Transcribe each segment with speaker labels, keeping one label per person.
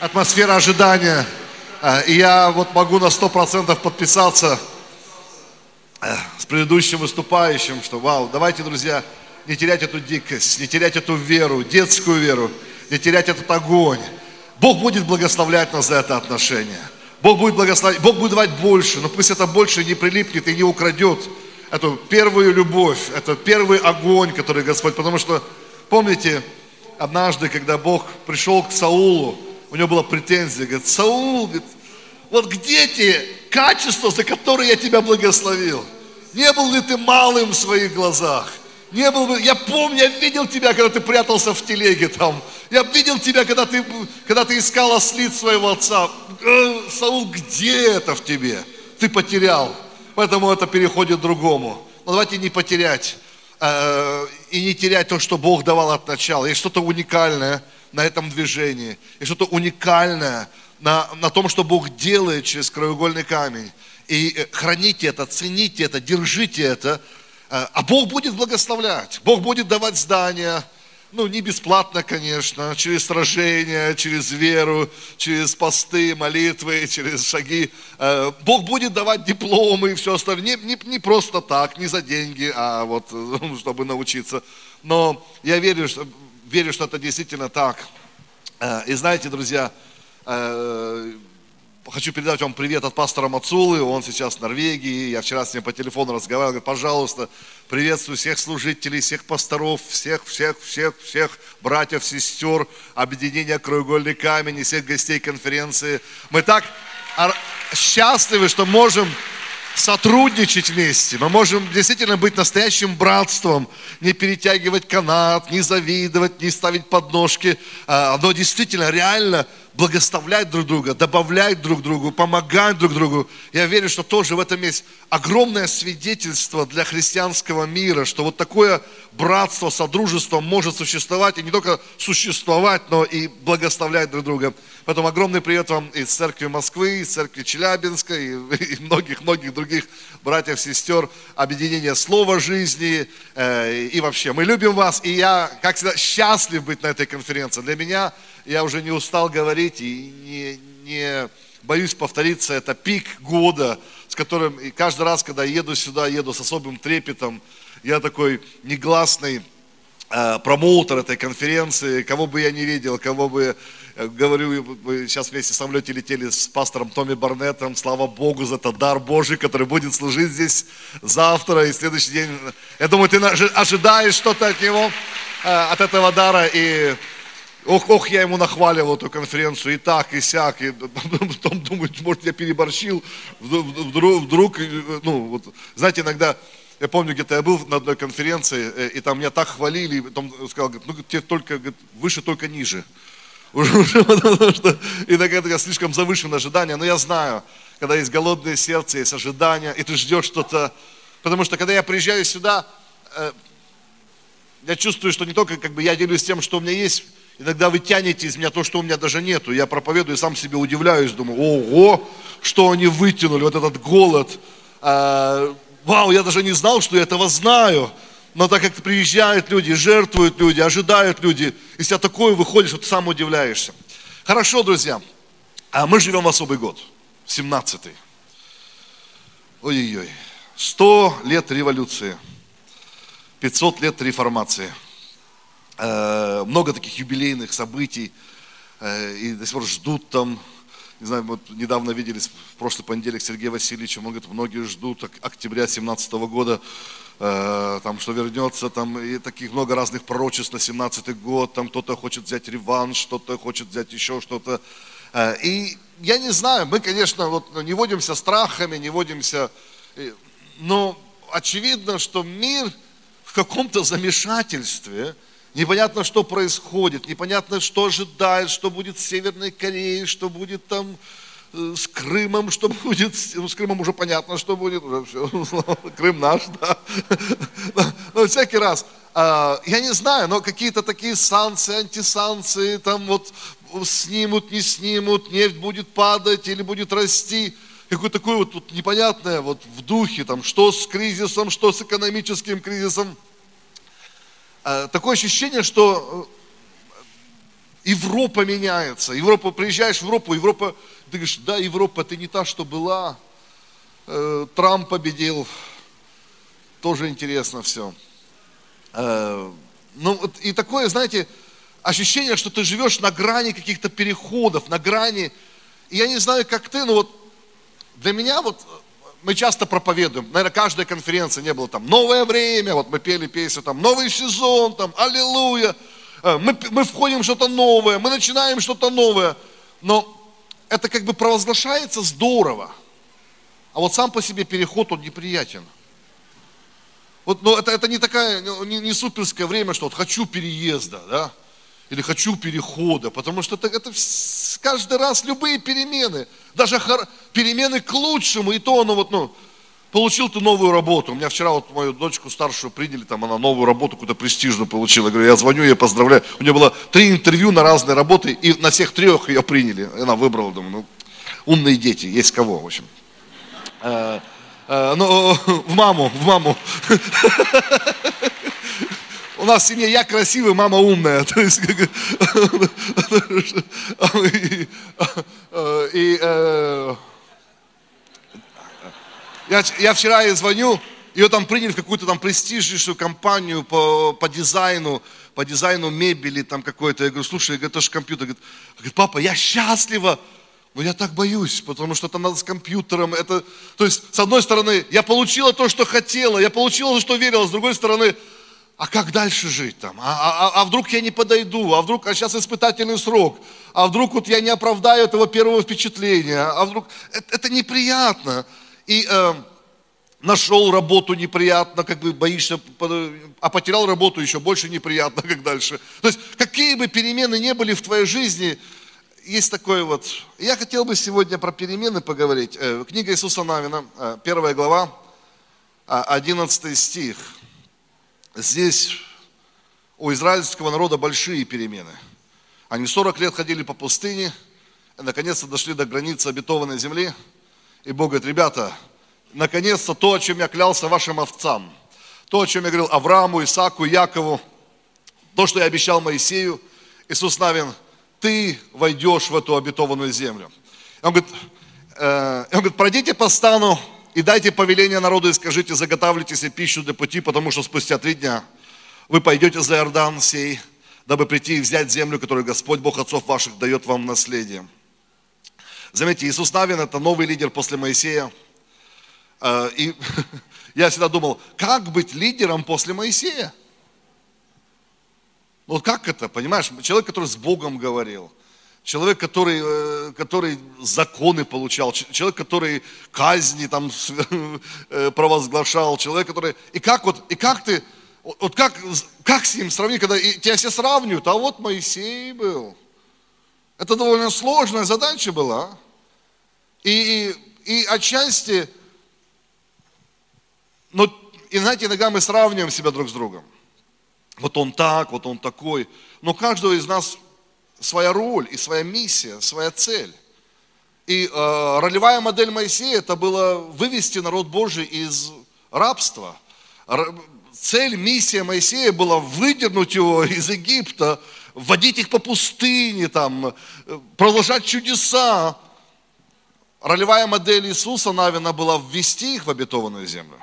Speaker 1: атмосфера ожидания. Э, и я вот могу на сто процентов подписаться э, с предыдущим выступающим, что вау, давайте, друзья, не терять эту дикость, не терять эту веру, детскую веру, не терять этот огонь. Бог будет благословлять нас за это отношение. Бог будет благословлять, Бог будет давать больше, но пусть это больше не прилипнет и не украдет эту первую любовь, это первый огонь, который Господь, потому что, помните, однажды, когда Бог пришел к Саулу, у него была претензия, говорит, Саул, говорит, вот где те качества, за которые я тебя благословил? Не был ли ты малым в своих глазах? Не был бы, я помню, я видел тебя, когда ты прятался в телеге там. Я видел тебя, когда ты, когда ты искал ослиц своего отца. Э, Саул, где это в тебе? Ты потерял. Поэтому это переходит к другому. Но давайте не потерять э, и не терять то, что Бог давал от начала. Есть что-то уникальное на этом движении. Есть что-то уникальное на, на том, что Бог делает через краеугольный камень. И э, храните это, цените это, держите это, Э, а Бог будет благословлять, Бог будет давать здания, ну, не бесплатно, конечно, через сражения, через веру, через посты, молитвы, через шаги. Э, Бог будет давать дипломы и все остальное. Не, не, не просто так, не за деньги, а вот чтобы научиться. Но я верю, что, верю, что это действительно так. Э, и знаете, друзья, Хочу передать вам привет от пастора Мацулы, он сейчас в Норвегии, я вчера с ним по телефону разговаривал, говорит, пожалуйста, приветствую всех служителей, всех пасторов, всех, всех, всех, всех братьев, сестер, объединения «Краеугольный камень» и всех гостей конференции. Мы так счастливы, что можем сотрудничать вместе. Мы можем действительно быть настоящим братством, не перетягивать канат, не завидовать, не ставить подножки. А, оно действительно реально благословлять друг друга, добавлять друг другу, помогать друг другу. Я верю, что тоже в этом есть огромное свидетельство для христианского мира, что вот такое братство, содружество может существовать, и не только существовать, но и благословлять друг друга. Поэтому огромный привет вам из церкви Москвы, из церкви Челябинска и многих-многих других братьев, сестер, объединения Слова жизни э, и вообще. Мы любим вас, и я, как всегда, счастлив быть на этой конференции. Для меня я уже не устал говорить и не, не боюсь повториться, это пик года, с которым и каждый раз, когда еду сюда, еду с особым трепетом, я такой негласный э, промоутер этой конференции, кого бы я не видел, кого бы, говорю, мы сейчас вместе в самолете летели с пастором Томми Барнеттом, слава Богу за этот дар Божий, который будет служить здесь завтра и следующий день. Я думаю, ты ожидаешь что-то от него, э, от этого дара, и Ох, ох, я ему нахваливал эту конференцию, и так, и сяк, и потом думаю, может, я переборщил, вдруг, вдруг, ну, вот, знаете, иногда, я помню, где-то я был на одной конференции, э, и там меня так хвалили, и потом сказал, ну, тебе только, выше, только ниже. Уже, уже потому что иногда я слишком завышенное ожидание, но я знаю, когда есть голодное сердце, есть ожидание, и ты ждешь что-то, потому что когда я приезжаю сюда, э, я чувствую, что не только как бы я делюсь тем, что у меня есть, Иногда вы тянете из меня то, что у меня даже нету. Я проповедую, сам себе удивляюсь, думаю, ого, что они вытянули, вот этот голод. А, вау, я даже не знал, что я этого знаю. Но так как приезжают люди, жертвуют люди, ожидают люди, из тебя такое выходит, что ты сам удивляешься. Хорошо, друзья, а мы живем в особый год, 17-й. Ой-ой-ой, 100 лет революции, 500 лет реформации – Э, много таких юбилейных событий, э, и до сих пор ждут там, не знаю, вот недавно виделись в прошлый понедельник с Сергеем Васильевичем, он говорит, многие ждут октября 17 года, э, там, что вернется, там, и таких много разных пророчеств на 17 год, там кто-то хочет взять реванш, кто-то хочет взять еще что-то. И я не знаю, мы, конечно, вот не водимся страхами, не водимся, но очевидно, что мир в каком-то замешательстве – Непонятно, что происходит, непонятно, что ожидает, что будет с Северной Кореей, что будет там э, с Крымом, что будет, ну, с Крымом уже понятно, что будет, уже все, Крым наш, да. Но всякий раз, а, я не знаю, но какие-то такие санкции, антисанкции, там вот снимут, не снимут, нефть будет падать или будет расти, какое-то такое вот, вот непонятное вот в духе, там, что с кризисом, что с экономическим кризисом – Э, такое ощущение, что Европа меняется. Европа, приезжаешь в Европу, Европа, ты говоришь, да, Европа, ты не та, что была. Э, Трамп победил. Тоже интересно все. Э, ну, и такое, знаете, ощущение, что ты живешь на грани каких-то переходов, на грани. И я не знаю, как ты, но вот для меня вот мы часто проповедуем, наверное, каждая конференция не было там новое время, вот мы пели песню там новый сезон, там аллилуйя, э, мы, мы входим в что-то новое, мы начинаем что-то новое, но это как бы провозглашается здорово, а вот сам по себе переход, он неприятен. Вот, но это, это не такая, ну, не, не суперское время, что вот хочу переезда, да, или хочу перехода, потому что это, это каждый раз любые перемены, даже хор, перемены к лучшему, и то оно вот, ну, получил ты новую работу. У меня вчера вот мою дочку старшую приняли, там она новую работу какую-то престижную получила. Я говорю, я звоню, я поздравляю. У нее было три интервью на разные работы, и на всех трех ее приняли. Она выбрала, думаю, ну, умные дети, есть кого, в общем. Э, ну, в маму, в маму. у нас в семье я красивый, мама умная. То есть, и, и, э, я, я вчера ей звоню, ее там приняли в какую-то там престижнейшую компанию по, по дизайну, по дизайну мебели там какой-то. Я говорю, слушай, это же компьютер. Говорит, папа, я счастлива, но я так боюсь, потому что это надо с компьютером. Это, то есть, с одной стороны, я получила то, что хотела, я получила то, что верила, с другой стороны, а как дальше жить там? А, а, а, а вдруг я не подойду? А вдруг, а сейчас испытательный срок? А вдруг вот я не оправдаю этого первого впечатления? А вдруг, это, это неприятно. И э, нашел работу неприятно, как бы боишься, а потерял работу еще больше неприятно, как дальше. То есть, какие бы перемены не были в твоей жизни, есть такое вот. Я хотел бы сегодня про перемены поговорить. Э, книга Иисуса Навина, э, первая глава, 11 э, стих. Здесь у израильского народа большие перемены. Они 40 лет ходили по пустыне, наконец-то дошли до границы обетованной земли. И Бог говорит, ребята, наконец-то то, о чем я клялся вашим овцам, то, о чем я говорил Аврааму, Исааку, Якову, то, что я обещал Моисею, Иисус Навин, ты войдешь в эту обетованную землю. И он говорит, э, он говорит, пройдите по стану и дайте повеление народу и скажите, заготавливайте себе пищу для пути, потому что спустя три дня вы пойдете за Иордан сей, дабы прийти и взять землю, которую Господь, Бог отцов ваших, дает вам в наследие. Заметьте, Иисус Навин – это новый лидер после Моисея. А, и я всегда думал, как быть лидером после Моисея? Вот как это, понимаешь? Человек, который с Богом говорил – человек, который, э, который законы получал, человек, который казни там э, провозглашал, человек, который... И как вот, и как ты, вот как, как с ним сравнить, когда тебя все сравнивают, а вот Моисей был. Это довольно сложная задача была. И, и, и отчасти, но, и знаете, иногда мы сравниваем себя друг с другом. Вот он так, вот он такой. Но каждого из нас своя роль и своя миссия, своя цель. И э, ролевая модель Моисея это было вывести народ Божий из рабства. Цель, миссия Моисея была выдернуть его из Египта, вводить их по пустыне, там, продолжать чудеса. Ролевая модель Иисуса Навина была ввести их в обетованную землю.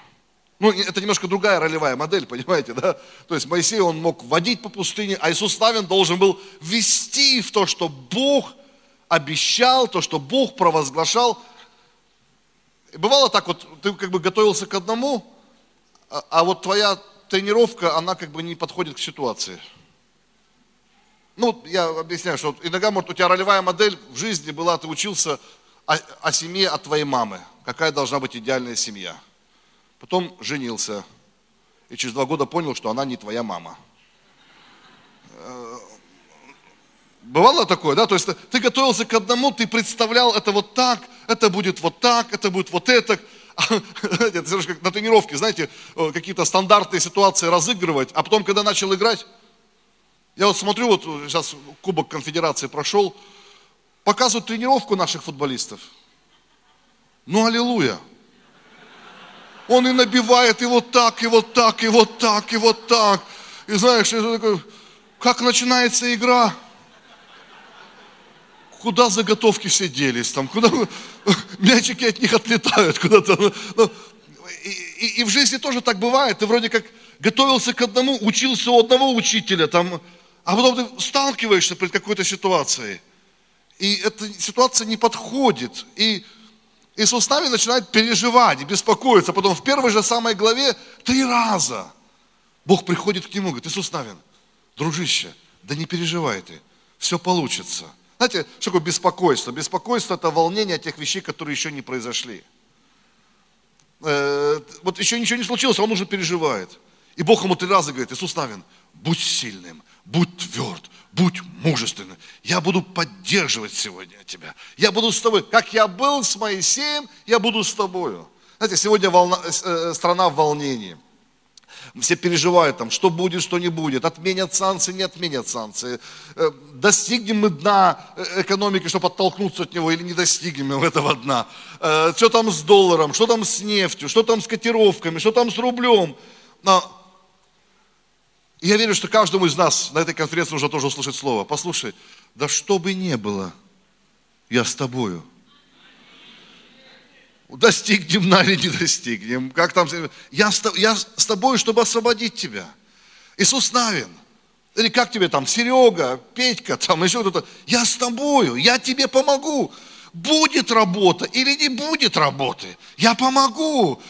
Speaker 1: Ну, это немножко другая ролевая модель, понимаете, да? То есть Моисей, он мог водить по пустыне, а Иисус Навин должен был вести в то, что Бог обещал, то, что Бог провозглашал. И бывало так вот, ты как бы готовился к одному, а, а вот твоя тренировка, она как бы не подходит к ситуации. Ну, я объясняю, что иногда, может, у тебя ролевая модель в жизни была, ты учился о, о семье от твоей мамы. Какая должна быть идеальная семья – Потом женился. И через два года понял, что она не твоя мама. Э, бывало такое, да? То есть ты готовился к одному, ты представлял это вот так, это будет вот так, это будет вот это. Это как на тренировке, знаете, э, какие-то стандартные ситуации разыгрывать, а потом, когда начал играть, я вот смотрю, вот сейчас Кубок Конфедерации прошел, показывают тренировку наших футболистов. Ну, аллилуйя. Он и набивает и вот так, и вот так, и вот так, и вот так. И знаешь, это такое, как начинается игра? куда заготовки все делись, там, куда мячики от них отлетают куда-то. Ну, и, и, и в жизни тоже так бывает. Ты вроде как готовился к одному, учился у одного учителя, там, а потом ты сталкиваешься перед какой-то ситуацией. И эта ситуация не подходит. И Иисус нами начинает переживать, беспокоиться. Потом в первой же самой главе три раза Бог приходит к нему, говорит, Иисус Навин, дружище, да не переживай ты, все получится. Знаете, что такое беспокойство? Беспокойство – это волнение тех вещей, которые еще не произошли. Э, вот еще ничего не случилось, а он уже переживает. И Бог ему три раза говорит, Иисус Навин, будь сильным, будь тверд, будь мужественным. Я буду поддерживать сегодня тебя. Я буду с тобой. Как я был с Моисеем, я буду с тобою. Знаете, сегодня волна, э, страна в волнении. Все переживают там, что будет, что не будет, отменят санкции, не отменят санкции. Э, достигнем мы дна э, экономики, чтобы оттолкнуться от него, или не достигнем мы этого дна. Э, что там с долларом, что там с нефтью, что там с котировками, что там с рублем. Я верю, что каждому из нас на этой конференции нужно тоже услышать слово. Послушай, да что бы ни было, я с тобою. Достигнем на или не достигнем. Как там? Я с, я с тобой, чтобы освободить тебя. Иисус Навин. Или как тебе там, Серега, Петька, там еще кто-то. Я с тобою, я тебе помогу. Будет работа или не будет работы. Я помогу.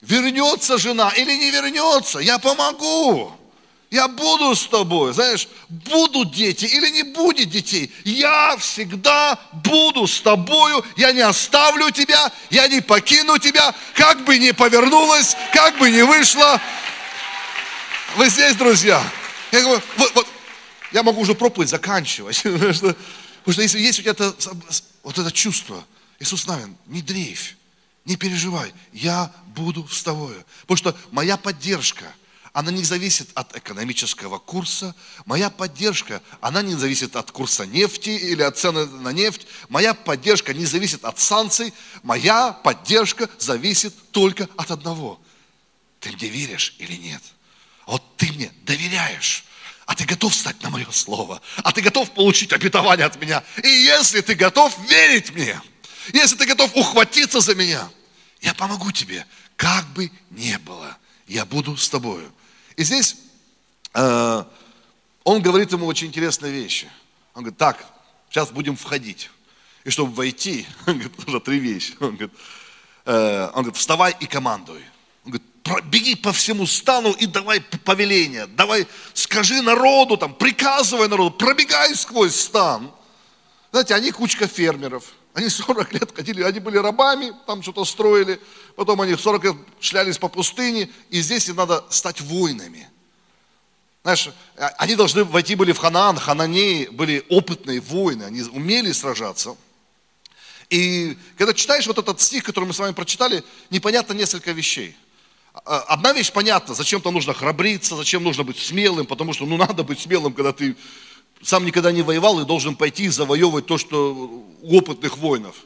Speaker 1: Вернется жена или не вернется. Я помогу. Я буду с тобой, знаешь, будут дети или не будет детей, я всегда буду с тобою, я не оставлю тебя, я не покину тебя, как бы ни повернулась, как бы ни вышло. Вы здесь, друзья? Я говорю, вот, вот, я могу уже проповедь заканчивать, потому что, если есть у тебя это, вот это чувство, Иисус Навин, не дрейфь, не переживай, я буду с тобой. Потому что моя поддержка – она не зависит от экономического курса. Моя поддержка, она не зависит от курса нефти или от цены на нефть. Моя поддержка не зависит от санкций. Моя поддержка зависит только от одного. Ты мне веришь или нет? Вот ты мне доверяешь. А ты готов стать на мое слово. А ты готов получить обетование от меня. И если ты готов верить мне, если ты готов ухватиться за меня, я помогу тебе, как бы ни было. Я буду с тобою. И здесь э, он говорит ему очень интересные вещи. Он говорит, так, сейчас будем входить. И чтобы войти, он говорит, нужно три вещи. Он говорит, э, он говорит, вставай и командуй. Он говорит, беги по всему стану и давай повеление, давай скажи народу, там, приказывай народу, пробегай сквозь стан. Знаете, они кучка фермеров, они 40 лет ходили, они были рабами, там что-то строили, потом они 40 лет шлялись по пустыне, и здесь им надо стать воинами. Знаешь, а, они должны войти были в Ханаан, хананеи были опытные воины, они умели сражаться. И когда читаешь вот этот стих, который мы с вами прочитали, непонятно несколько вещей. А, одна вещь понятна, зачем-то нужно храбриться, зачем нужно быть смелым, потому что ну надо быть смелым, когда ты сам никогда не воевал и должен пойти и завоевывать то, что у опытных воинов.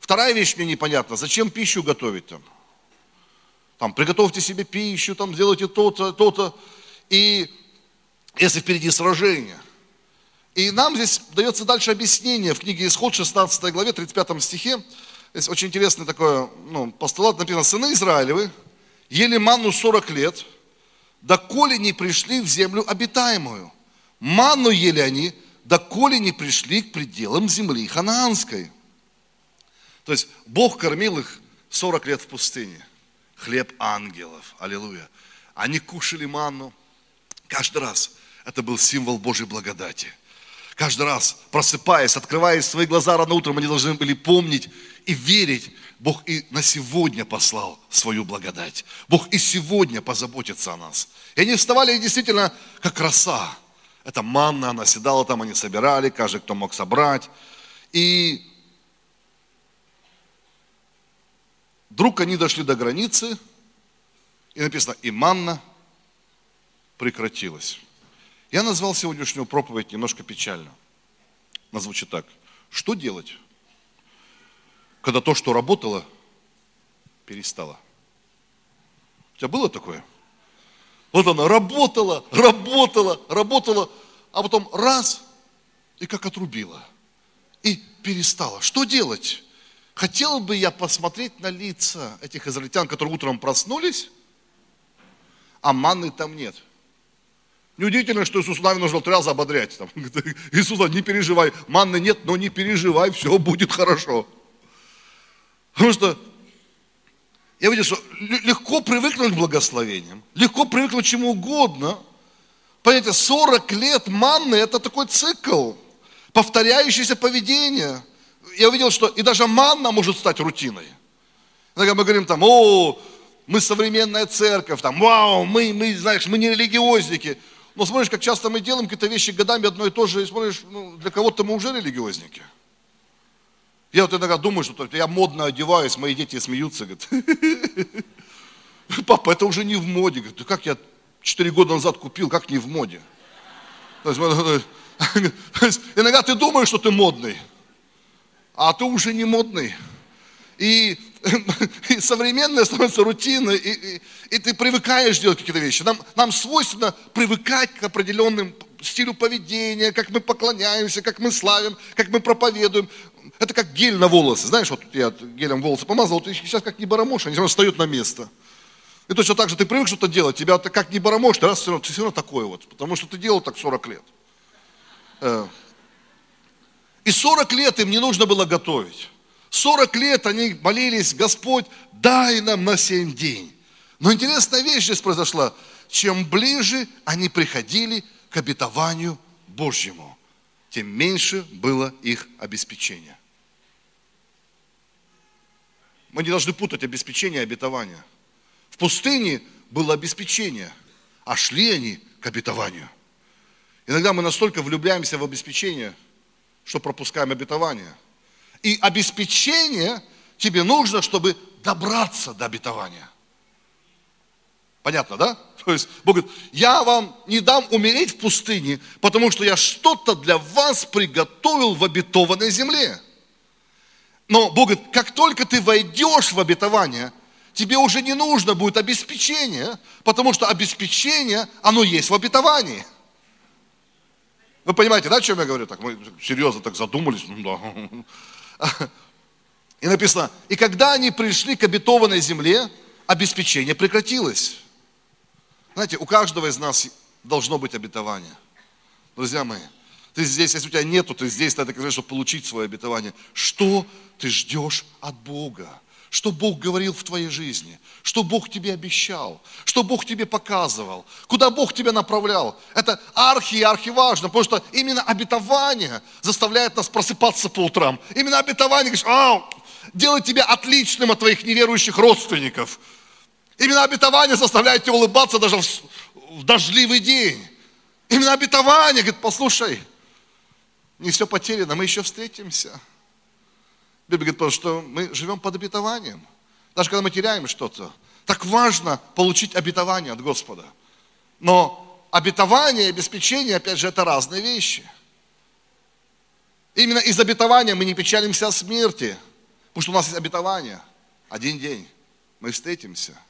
Speaker 1: Вторая вещь мне непонятна, зачем пищу готовить там? Там, приготовьте себе пищу, там, сделайте то-то, то-то. И если впереди сражение. И нам здесь дается дальше объяснение в книге Исход, 16 главе, 35 стихе. Здесь очень интересный такой ну, постулат написано, сыны Израилевы ели манну 40 лет, доколе не пришли в землю обитаемую. Манну ели они, доколе не пришли к пределам земли ханаанской. То есть Бог кормил их 40 лет в пустыне. Хлеб ангелов. Аллилуйя. Они кушали манну. Каждый раз это был символ Божьей благодати. Каждый раз, просыпаясь, открывая свои глаза рано утром, они должны были помнить и верить, Бог и на сегодня послал свою благодать. Бог и сегодня позаботится о нас. И они вставали и действительно как роса. Это манна, она седала там, они собирали, каждый, кто мог собрать. И Вдруг они дошли до границы, и написано, и манна прекратилась. Я назвал сегодняшнюю проповедь немножко печально. Она звучит так. Что делать, когда то, что работало, перестало? У тебя было такое? Вот она работала, работала, работала, а потом раз, и как отрубила. и перестало. Что делать? Хотел бы я посмотреть на лица этих израильтян, которые утром проснулись, а манны там нет. Неудивительно, что Иисус Навин нужно раза ободрять. Там, Иисус, не переживай, манны нет, но не переживай, все будет хорошо. Потому что я видел, что легко привыкнуть к благословениям, легко привыкнуть к чему угодно. Понимаете, 40 лет манны – это такой цикл, повторяющееся поведение. Я увидел, что и даже манна может стать рутиной. Когда мы говорим там, о, мы современная церковь, там, вау, мы, мы, знаешь, мы не религиозники. Но смотришь, как часто мы делаем какие-то вещи годами одно и то же, и смотришь, ну, для кого-то мы уже религиозники. Я вот иногда думаю, что я модно одеваюсь, мои дети смеются, говорят, папа, это уже не в моде. Говорит, да как я четыре года назад купил, как не в моде? То есть, иногда ты думаешь, что ты модный, а ты уже не модный. И, и современное становится рутиной, и, и, и ты привыкаешь делать какие-то вещи. Нам, нам свойственно привыкать к определенным стилю поведения, как мы поклоняемся, как мы славим, как мы проповедуем. Это как гель на волосы. Знаешь, вот я гелем волосы помазал, вот сейчас как не барамош, они все равно встают на место. И точно так же ты привык что-то делать, тебя как не барамош, ты, раз, все равно, ты все равно такой вот, потому что ты делал так 40 лет. Э. И 40 лет им не нужно было готовить. 40 лет они молились, Господь, дай нам на 7 день. Но интересная вещь здесь произошла. Чем ближе они приходили к обетованию Божьему, тем меньше было их обеспечение. Мы не должны путать обеспечение и обетование. В пустыне было обеспечение, а шли они к обетованию. Иногда мы настолько влюбляемся в обеспечение, что пропускаем обетование. И обеспечение тебе нужно, чтобы добраться до обетования. Понятно, да? То есть Бог говорит, я вам не дам умереть в пустыне, потому что я что-то для вас приготовил в обетованной земле. Но Бог говорит, как только ты войдешь в обетование, тебе уже не нужно будет обеспечение, потому что обеспечение, оно есть в обетовании. Вы понимаете, да, о чем я говорю? Так мы серьезно так задумались. Ну, да. И написано, и когда они пришли к обетованной земле, обеспечение прекратилось. Знаете, у каждого из нас должно быть обетование. Друзья мои, ты здесь, если у тебя нету, ты здесь, надо сказать, чтобы получить свое обетование. Что ты ждешь от Бога? Что Бог говорил в твоей жизни? Что Бог тебе обещал? Что Бог тебе показывал? Куда Бог тебя направлял? Это архи и архи важно, потому что именно обетование заставляет нас просыпаться по утрам. Именно обетование, говоришь, а, делает тебя отличным от твоих неверующих родственников – Именно обетование заставляет тебя улыбаться даже в, в дождливый день. Именно обетование, говорит, послушай, не все потеряно, мы еще встретимся. Библия говорит, потому что мы живем под обетованием. Даже когда мы теряем что-то, так важно получить обетование от Господа. Но обетование и обеспечение, опять же, это разные вещи. Именно из обетования мы не печалимся о смерти, потому что у нас есть обетование. Один день мы встретимся –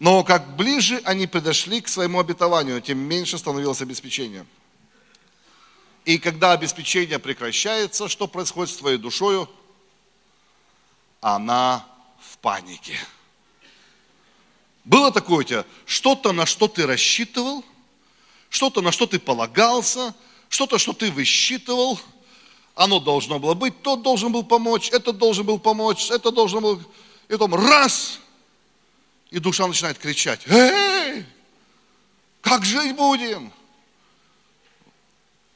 Speaker 1: но как ближе они подошли к своему обетованию, тем меньше становилось обеспечение. И когда обеспечение прекращается, что происходит с твоей душою? Она в панике. Было такое у тебя, что-то, на что ты рассчитывал, что-то, на что ты полагался, что-то, что ты высчитывал, оно должно было быть, тот должен был помочь, этот должен был помочь, это должен был... И потом раз, и душа начинает кричать, эй, как жить будем?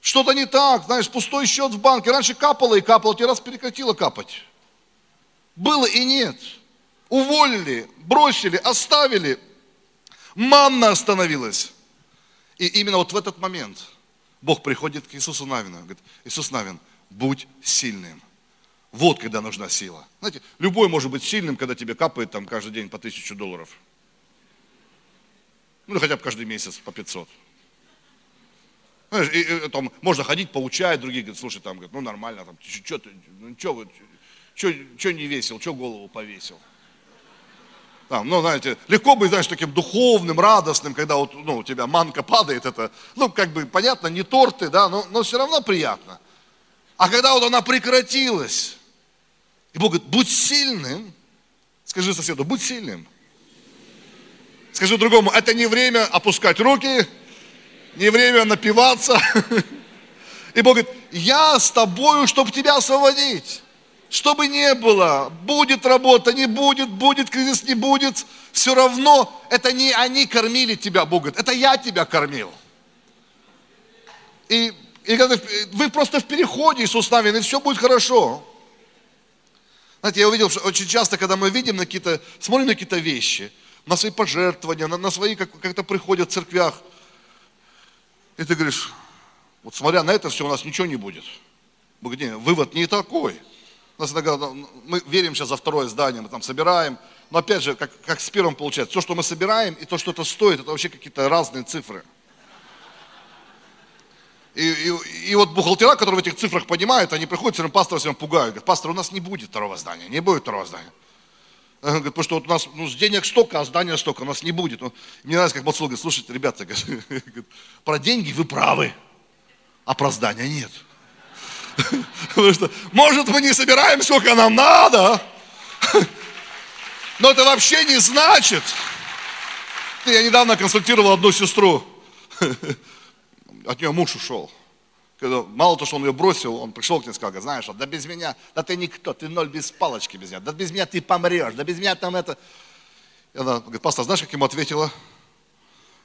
Speaker 1: Что-то не так, знаешь, пустой счет в банке. Раньше капало и капало, тебе раз прекратило капать. Было и нет. Уволили, бросили, оставили. Манна остановилась. И именно вот в этот момент Бог приходит к Иисусу Навину. Говорит, Иисус Навин, будь сильным. Вот когда нужна сила. Знаете, любой может быть сильным, когда тебе капает там каждый день по тысячу долларов. Ну, хотя бы каждый месяц по 500. Знаешь, и, и, там, можно ходить, поучать, другие говорят, слушай, там, говорят, ну нормально, там, что ты, ну, что вы, что не весил, что голову повесил. Там, ну, знаете, легко быть, знаешь, таким духовным, радостным, когда вот, ну, у тебя манка падает, это, ну, как бы, понятно, не торты, да, но, но все равно приятно. А когда вот она прекратилась, и Бог говорит, будь сильным, скажи соседу, будь сильным. Скажи другому, это не время опускать руки, не время напиваться. И Бог говорит, я с тобою, чтобы тебя освободить. Чтобы не было, будет работа, не будет, будет кризис, не будет, все равно это не они кормили тебя, Бог говорит, это я тебя кормил. И, и вы просто в переходе, Иисус с и все будет хорошо. Знаете, я увидел, что очень часто, когда мы видим на какие-то, смотрим на какие-то вещи, на свои пожертвования, на, на свои, как, как-то приходят в церквях, и ты говоришь, вот смотря на это все, у нас ничего не будет. Вывод не такой. У нас иногда, ну, мы верим сейчас за второе здание, мы там собираем, но опять же, как, как с первым получается, то, что мы собираем, и то, что это стоит, это вообще какие-то разные цифры. И, и, и вот бухгалтера, которые в этих цифрах понимают, они приходят, все пастора всем пугают. Говорят, пастор, у нас не будет второго здания, не будет второго здания. Говорит, потому что вот у нас ну, денег столько, а здания столько, у нас не будет. Ну, мне нравится, как Мацул говорит, слушайте, ребята, говорит, про деньги вы правы, а про здания нет. Потому что, может, мы не собираем, сколько нам надо, но это вообще не значит. Я недавно консультировал одну сестру, от нее муж ушел. Когда, мало того, что он ее бросил, он пришел к ней и сказал, знаешь, да без меня, да ты никто, ты ноль без палочки без меня, да без меня ты помрешь, да без меня там это. И она говорит, пастор, знаешь, как ему ответила?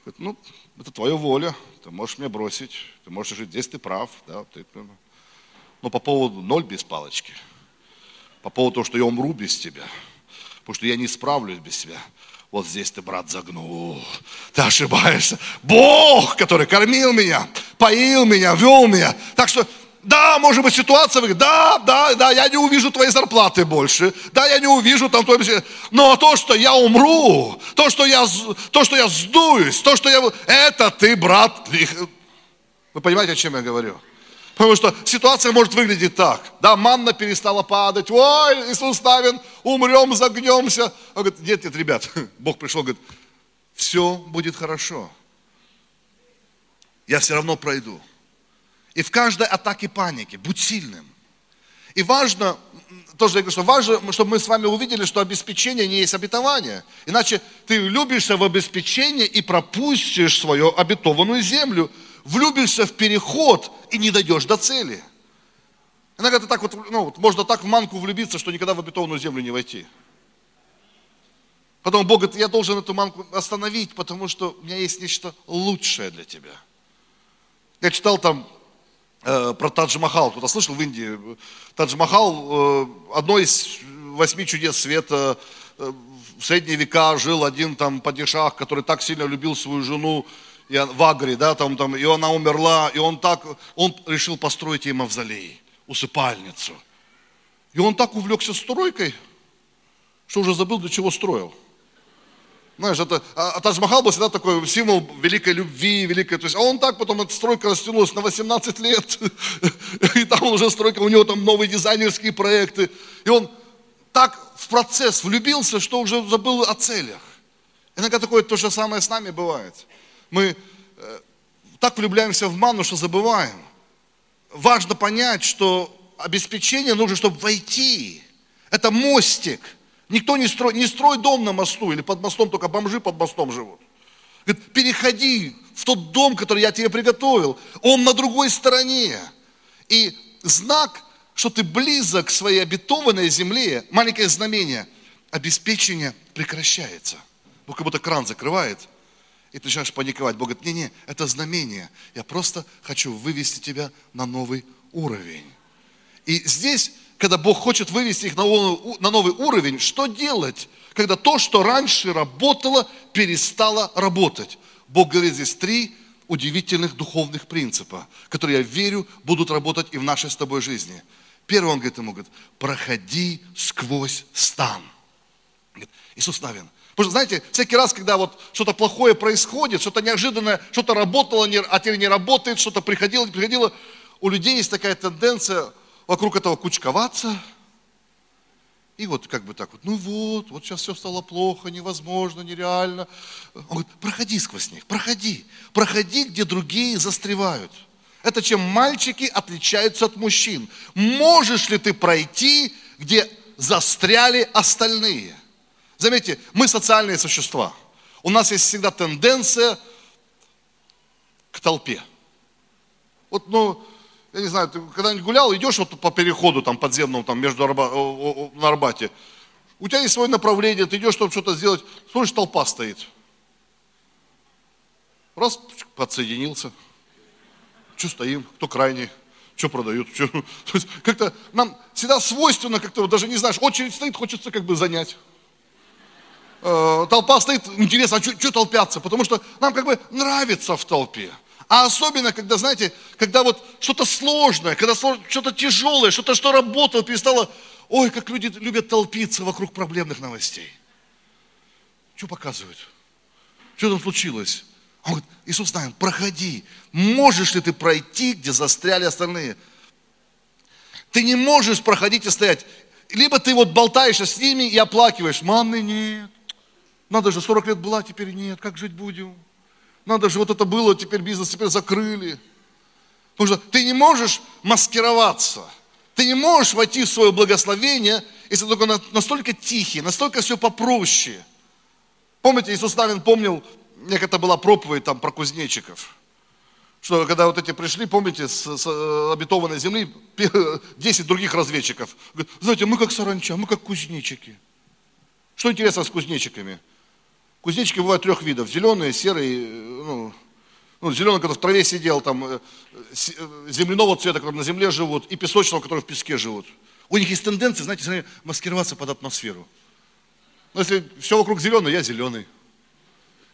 Speaker 1: Говорит, ну, это твоя воля, ты можешь меня бросить, ты можешь жить здесь, ты прав, да, ты, но по поводу ноль без палочки, по поводу того, что я умру без тебя, потому что я не справлюсь без тебя, вот здесь ты, брат, загнул. Ты ошибаешься. Бог, который кормил меня, поил меня, вел меня. Так что, да, может быть, ситуация, да, да, да, я не увижу твоей зарплаты больше, да, я не увижу там твоей... Но то, что я умру, то, что я, то, что я сдуюсь, то, что я... Это ты, брат. Вы понимаете, о чем я говорю? Потому что ситуация может выглядеть так. Да, манна перестала падать. Ой, Иисус Навин, умрем, загнемся. Он говорит, нет, нет, ребят, Бог пришел, говорит, все будет хорошо. Я все равно пройду. И в каждой атаке паники будь сильным. И важно, тоже я говорю, что важно, чтобы мы с вами увидели, что обеспечение не есть обетование. Иначе ты любишься в обеспечение и пропустишь свою обетованную землю – влюбишься в переход и не дойдешь до цели. Иногда ты так вот, ну, можно так в манку влюбиться, что никогда в обетованную землю не войти. Потом Бог говорит, я должен эту манку остановить, потому что у меня есть нечто лучшее для тебя. Я читал там э, про Тадж-Махал. Кто-то слышал в Индии? Тадж-Махал, э, одно из восьми чудес света. Э, в средние века жил один там падишах, который так сильно любил свою жену, и в Агре, да, там, там, и она умерла, и он так, он решил построить ей мавзолей, усыпальницу. И он так увлекся стройкой, что уже забыл, для чего строил. Знаешь, это, а, а Тадж-Махал был всегда такой символ великой любви, великой, то есть, а он так потом, эта стройка растянулась на 18 лет, и там уже стройка, у него там новые дизайнерские проекты, и он так в процесс влюбился, что уже забыл о целях. Иногда такое то же самое с нами бывает мы э, так влюбляемся в ману, что забываем. Важно понять, что обеспечение нужно, чтобы войти. Это мостик. Никто не строит, не строй дом на мосту или под мостом, только бомжи под мостом живут. Говорит, переходи в тот дом, который я тебе приготовил. Он на другой стороне. И знак, что ты близок к своей обетованной земле, маленькое знамение, обеспечение прекращается. Ну, как будто кран закрывает – и ты начинаешь паниковать. Бог говорит, не-не, это знамение. Я просто хочу вывести тебя на новый уровень. И здесь, когда Бог хочет вывести их на новый уровень, что делать? Когда то, что раньше работало, перестало работать. Бог говорит здесь три удивительных духовных принципа, которые, я верю, будут работать и в нашей с тобой жизни. Первый, он говорит ему, говорит, проходи сквозь стан. Иисус Навин – Потому что, знаете, всякий раз, когда вот что-то плохое происходит, что-то неожиданное, что-то работало, а теперь не работает, что-то приходило, не приходило, у людей есть такая тенденция вокруг этого кучковаться. И вот как бы так вот, ну вот, вот сейчас все стало плохо, невозможно, нереально. Он говорит, проходи сквозь них, проходи. Проходи, где другие застревают. Это чем мальчики отличаются от мужчин. Можешь ли ты пройти, где застряли остальные? Заметьте, мы социальные существа. У нас есть всегда тенденция к толпе. Вот, ну, я не знаю, ты когда-нибудь гулял, идешь вот по переходу там подземному, там между Арба, на Арбате, у тебя есть свое направление, ты идешь, чтобы что-то сделать, смотришь, толпа стоит. Раз, подсоединился. Что стоим, кто крайний, что продают, что... Как-то нам всегда свойственно, как-то даже не знаешь, очередь стоит, хочется как бы занять. Э, толпа стоит, интересно, а что толпятся? Потому что нам как бы нравится в толпе. А особенно, когда, знаете, когда вот что-то сложное, когда что-то тяжелое, что-то, что работало, перестало... Ой, как люди любят толпиться вокруг проблемных новостей. Что показывают? Что там случилось? Он говорит, Иисус знает, проходи. Можешь ли ты пройти, где застряли остальные? Ты не можешь проходить и стоять. Либо ты вот болтаешься с ними и оплакиваешь. Мамы нет. Надо же, 40 лет была, теперь нет. Как жить будем? Надо же, вот это было, теперь бизнес теперь закрыли. Потому что ты не можешь маскироваться. Ты не можешь войти в свое благословение, если только настолько тихий, настолько все попроще. Помните, Иисус Навин помнил, это была проповедь там про кузнечиков. Что когда вот эти пришли, помните, с, с э, обетованной земли, 10 других разведчиков. Говорят, знаете, мы как саранча, мы как кузнечики. Что интересно с кузнечиками? Кузнечики бывают трех видов. Зеленые, серые, ну, ну, зеленый, который в траве сидел, там, э, э, земляного цвета, который на земле живут, и песочного, который в песке живут. У них есть тенденция, знаете, маскироваться под атмосферу. Но если все вокруг зеленое, я зеленый.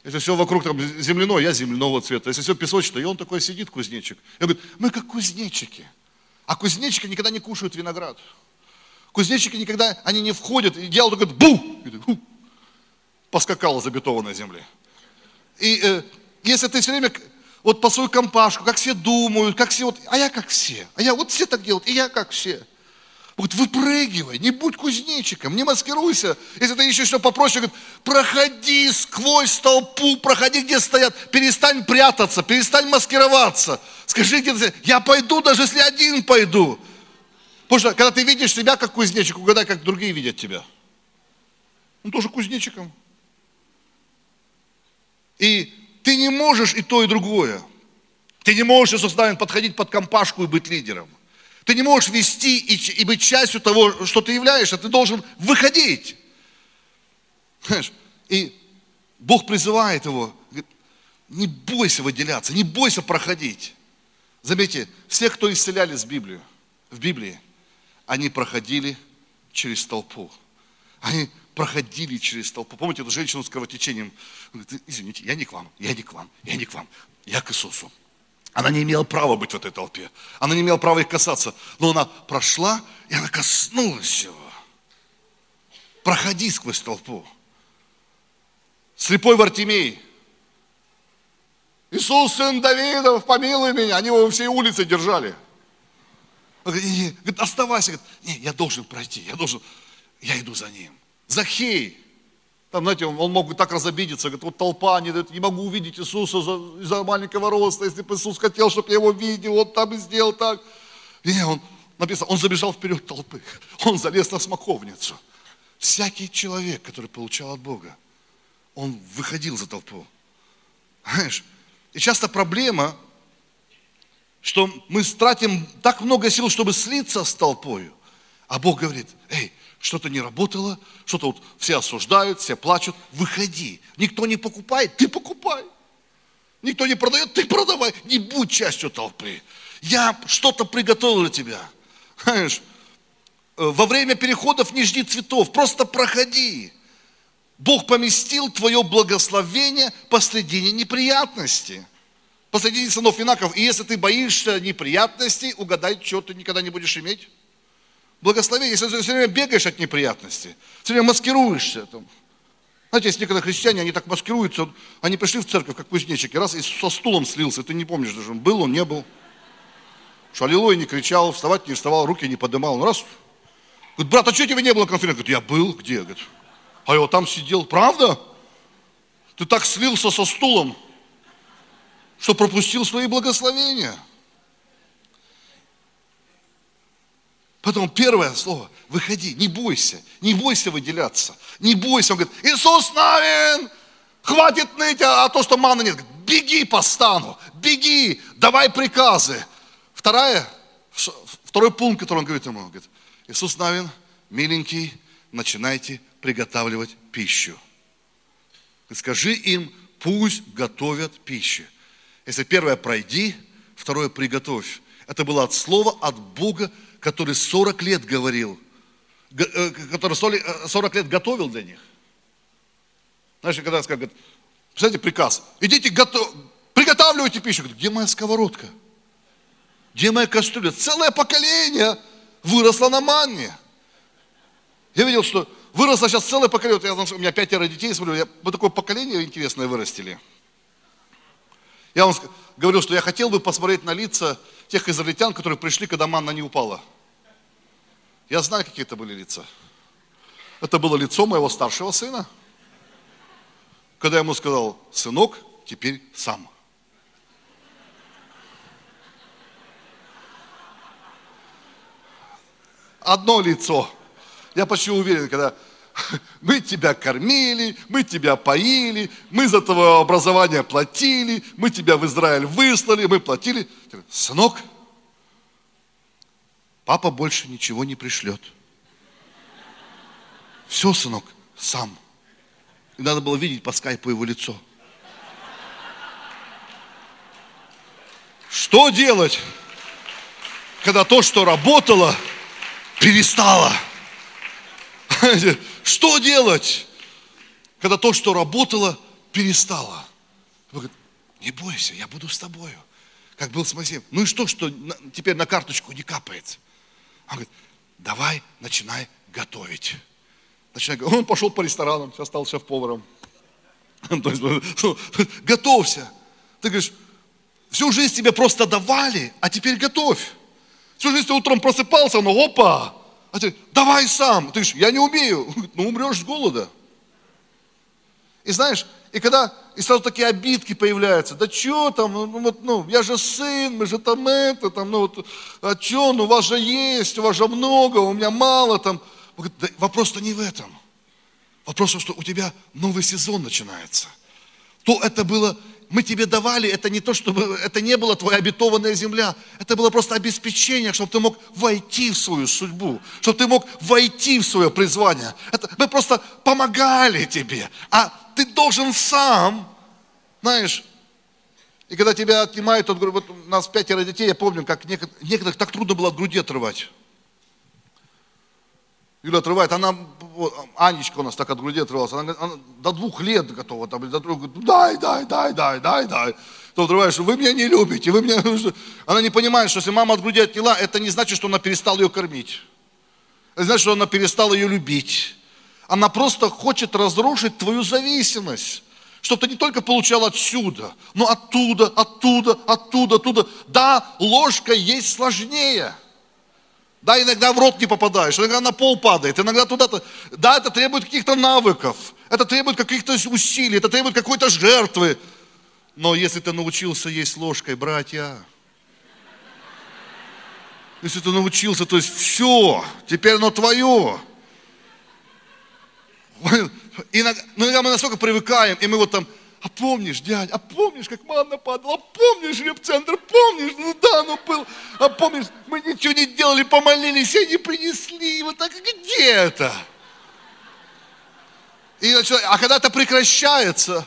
Speaker 1: Если все вокруг там земляное, я земляного цвета. Если все песочное, и он такой сидит, кузнечик. Я говорю, мы как кузнечики. А кузнечики никогда не кушают виноград. Кузнечики никогда, они не входят, и дьявол такой, бу! И так, поскакал за бетонной земли. И э, если ты все время вот по свою компашку, как все думают, как все вот, а я как все, а я вот все так делают, и я как все. Вот выпрыгивай, не будь кузнечиком, не маскируйся. Если ты ищешь все попроще, говорит, проходи сквозь толпу, проходи, где стоят, перестань прятаться, перестань маскироваться. Скажи, где ты, я пойду, даже если один пойду. Потому что, когда ты видишь себя как кузнечик, угадай, как другие видят тебя. Он тоже кузнечиком. И ты не можешь и то, и другое. Ты не можешь, Иисус подходить под компашку и быть лидером. Ты не можешь вести и, и быть частью того, что ты являешься. Ты должен выходить. И Бог призывает его, говорит, не бойся выделяться, не бойся проходить. Заметьте, все, кто исцелялись в Библию, в Библии, они проходили через толпу. Они проходили через толпу. Помните эту женщину с кровотечением? Говорит, извините, я не к вам, я не к вам, я не к вам, я к Иисусу. Она не имела права быть в этой толпе. Она не имела права их касаться. Но она прошла, и она коснулась его. Проходи сквозь толпу. Слепой Вартимей. Иисус, сын Давидов, помилуй меня. Они его во всей улице держали. Он говорит, оставайся. Говорит, не, я должен пройти, я должен, я иду за ним. Захей, там, знаете, он, он мог так разобидеться, говорит, вот толпа, не, не могу увидеть Иисуса из-за, из маленького роста, если бы Иисус хотел, чтобы я его видел, он там и сделал так. И он, написано, он забежал вперед толпы, он залез на смоковницу. Всякий человек, который получал от Бога, он выходил за толпу. Знаешь, и часто проблема, что мы тратим так много сил, чтобы слиться с толпой, а Бог говорит, эй, что-то не работало, что-то вот все осуждают, все плачут, выходи. Никто не покупает, ты покупай. Никто не продает, ты продавай. Не будь частью толпы. Я что-то приготовил для тебя. Знаешь, э, во время переходов не жди цветов, просто проходи. Бог поместил твое благословение посредине неприятности. Посредине сынов Инаков. И если ты боишься неприятностей, угадай, что ты никогда не будешь иметь благословение, если ты все время бегаешь от неприятностей, все время маскируешься. Там. Знаете, есть некоторые христиане, они так маскируются, они пришли в церковь, как кузнечики, раз и со стулом слился, ты не помнишь даже, был он, не был. Что аллилуйя не кричал, вставать не вставал, руки не поднимал. Ну раз, говорит, брат, а что тебе не было конференции? Говорит, я был, где? Говорит, а я вот там сидел, правда? Ты так слился со стулом, что пропустил свои благословения. Потом первое слово, выходи, не бойся, не бойся выделяться, не бойся. Он говорит, Иисус Навин, хватит ныть, а, а то, что маны нет. Беги по стану, беги, давай приказы. Вторая, второй пункт, который он говорит ему, он говорит, Иисус Навин, миленький, начинайте приготавливать пищу. Скажи им, пусть готовят пищу. Если первое пройди, второе приготовь. Это было от слова, от Бога, который 40 лет говорил, э, который 40 э, лет готовил для них. Знаешь, когда скажут, представляете, приказ, идите, готов, приготавливайте пищу. Говорит, где моя сковородка? Где моя кастрюля? Целое поколение выросло на манне. Я видел, что выросло сейчас целое поколение. Я, у меня пятеро детей, смотрю, я, вот такое поколение интересное вырастили. Я вам говорил, что я хотел бы посмотреть на лица тех израильтян, которые пришли, когда манна не упала. Я знаю, какие это были лица. Это было лицо моего старшего сына, когда я ему сказал, сынок, теперь сам. Одно лицо. Я почти уверен, когда мы тебя кормили, мы тебя поили, мы за твое образование платили, мы тебя в Израиль выслали, мы платили. Сынок, Папа больше ничего не пришлет. Все, сынок, сам. И надо было видеть по скайпу его лицо. Что делать, когда то, что работало, перестало? Что делать, когда то, что работало, перестало? говорит, не бойся, я буду с тобою. Как был с Моисеем. Ну и что, что теперь на карточку не капает? Он говорит, давай, начинай готовить. Начинай, он пошел по ресторанам, сейчас стал шеф-поваром. То есть, ну, готовься. Ты говоришь, всю жизнь тебе просто давали, а теперь готовь. Всю жизнь ты утром просыпался, но опа, а ты, давай сам. Ты говоришь, я не умею. Ну, умрешь с голода. И знаешь, и когда, и сразу такие обидки появляются, да что там, ну, ну, вот, ну, я же сын, мы же там это, там, ну, вот, а что, ну, у вас же есть, у вас же много, у меня мало, там. Да, вопрос-то не в этом. Вопрос в том, что у тебя новый сезон начинается. То это было, мы тебе давали, это не то, чтобы, это не была твоя обетованная земля, это было просто обеспечение, чтобы ты мог войти в свою судьбу, чтобы ты мог войти в свое призвание. Это, мы просто помогали тебе, а ты должен сам, знаешь, и когда тебя отнимают от вот у нас пятеро детей, я помню, как некоторых так трудно было от груди отрывать. Юля отрывает, она, Анечка у нас так от груди отрывалась, она, она до двух лет готова, там, до трех, говорит, дай, дай, дай, дай, дай, дай. То отрываешь, вы меня не любите, вы меня... Она не понимает, что если мама от груди отняла, это не значит, что она перестала ее кормить. Это значит, что она перестала ее любить. Она просто хочет разрушить твою зависимость. Чтобы ты не только получал отсюда, но оттуда, оттуда, оттуда, оттуда. Да, ложка есть сложнее. Да, иногда в рот не попадаешь, иногда на пол падает, иногда туда-то. Да, это требует каких-то навыков, это требует каких-то усилий, это требует какой-то жертвы. Но если ты научился есть ложкой, братья, если ты научился, то есть все, теперь оно твое. Иногда, ну, иногда мы настолько привыкаем, и мы вот там, а помнишь, дядя, а помнишь, как манна падала, а помнишь, репцентр, помнишь, ну да, ну был, а помнишь, мы ничего не делали, помолились, и они принесли, вот так, где это? И, а когда это прекращается,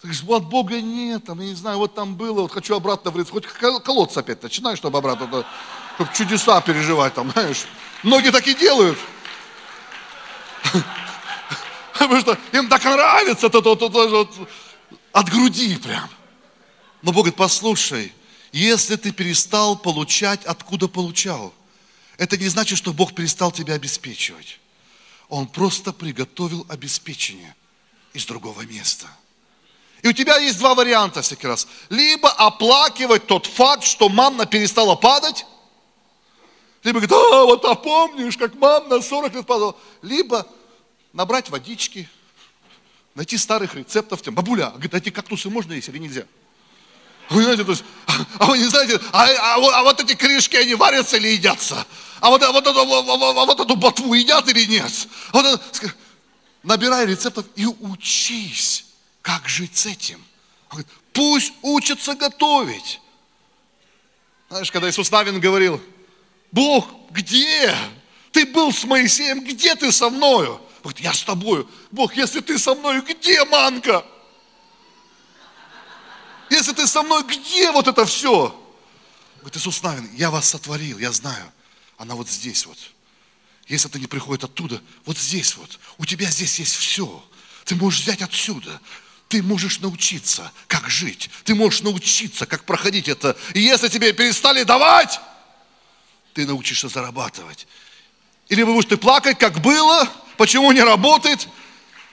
Speaker 1: ты говоришь, от Бога нет, там, я не знаю, вот там было, вот хочу обратно в хоть колодца опять начинаешь, чтобы обратно, чтобы чудеса переживать там, знаешь. Многие так и делают. Потому что им так нравится это, это, это, это, от груди прям. Но Бог говорит, послушай, если ты перестал получать, откуда получал, это не значит, что Бог перестал тебя обеспечивать. Он просто приготовил обеспечение из другого места. И у тебя есть два варианта всякий раз. Либо оплакивать тот факт, что манна перестала падать, либо говорит, а, вот а помнишь, как манна 40 лет падала. Либо набрать водички, найти старых рецептов. Тем. Бабуля, говорит, а эти кактусы можно есть или нельзя? Вы знаете, то есть, а вы не знаете, а, а, а вот эти корешки, они варятся или едятся? А вот, а вот, эту, а вот эту ботву едят или нет? А вот набирай рецептов и учись, как жить с этим. Он говорит, пусть учатся готовить. Знаешь, когда Иисус Навин говорил, Бог, где? Ты был с Моисеем, где ты со мною? Говорит, я с тобою. Бог, если ты со мною, где манка? Если ты со мной, где вот это все? Говорит, Иисус Навин, я вас сотворил, я знаю. Она вот здесь вот. Если это не приходит оттуда, вот здесь вот. У тебя здесь есть все. Ты можешь взять отсюда. Ты можешь научиться, как жить. Ты можешь научиться, как проходить это. И если тебе перестали давать, ты научишься зарабатывать. Или вы будете плакать, как было, почему не работает.